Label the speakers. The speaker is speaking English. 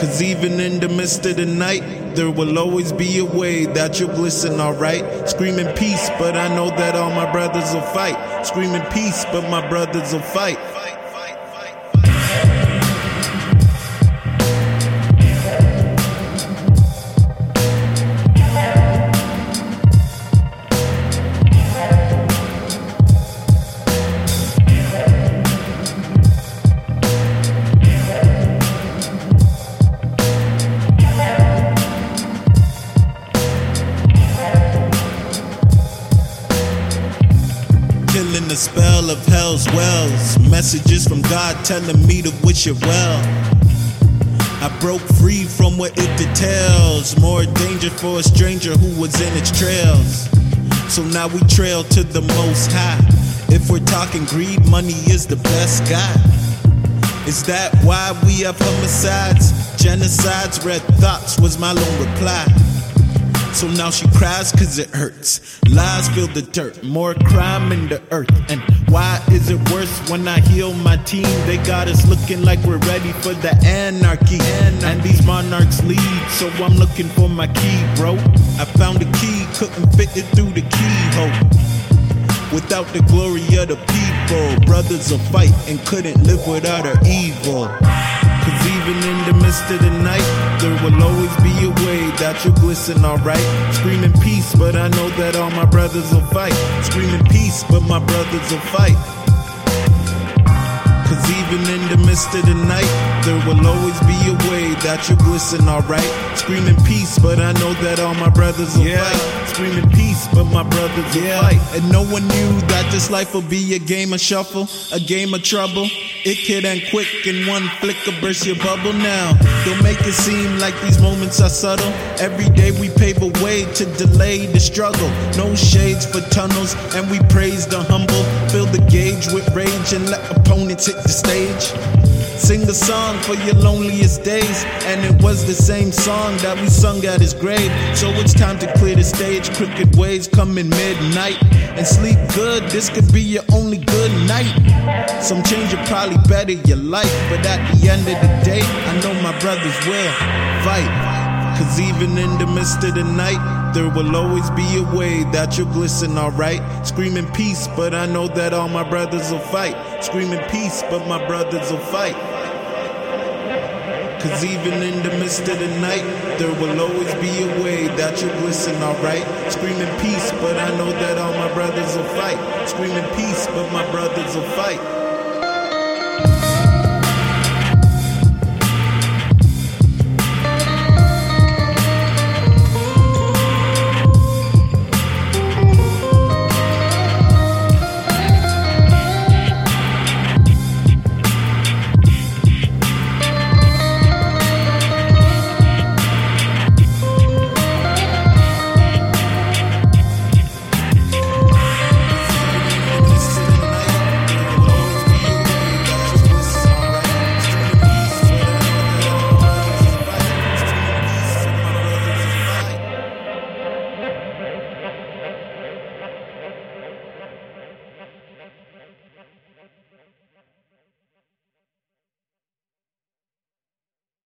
Speaker 1: Cause even in the midst of the night, there will always be a way that you'll glisten, alright? Screaming peace, but I know that all my brothers will fight. Screaming peace, but my brothers will fight. Killing the spell of hell's wells. Messages from God telling me to wish it well. I broke free from what it details. More danger for a stranger who was in its trails. So now we trail to the most high. If we're talking greed, money is the best guy. Is that why we have homicides, genocides? Red thoughts was my lone reply. So now she cries cause it hurts. Lies fill the dirt, more crime in the earth. And why is it worse when I heal my team? They got us looking like we're ready for the anarchy. And these monarchs lead, so I'm looking for my key, bro. I found a key, couldn't fit it through the keyhole. Without the glory of the people, brothers will fight and couldn't live without our evil. Cause even in the midst of the night, there will always be a way that you'll glisten, alright? Screaming peace, but I know that all my brothers will fight. Screaming peace, but my brothers will fight. Cause even in the midst of the night, there will always be a way that you glisten, alright? Screaming peace, but I know that all my brothers will
Speaker 2: Yeah.
Speaker 1: fight. Screaming peace, but my brothers
Speaker 2: Yeah.
Speaker 1: fight. And no one knew that this life would be a game of shuffle, a game of trouble. It could end quick in one flick of burst your bubble now. Don't make it seem like these moments are subtle. Every day we pave a way to delay the struggle. No shades for tunnels, and we praise the humble. Fill the gauge with rage and let opponents hit the stage. Sing a song for your loneliest days. And it was the same song that we sung at his grave. So it's time to clear the stage. Crooked waves come in midnight. And sleep good, this could be your only good night. Some change will probably better your life. But at the end of the day, I know my brothers will fight. Cause even in the midst of the night, there will always be a way that you'll glisten, alright? Screaming peace, but I know that all my brothers will fight. Screaming peace, but my brothers will fight. Cause even in the midst of the night, there will always be a way that you'll glisten, alright? Screaming peace, but I know that all my brothers will fight. Screaming peace, but my brothers will fight.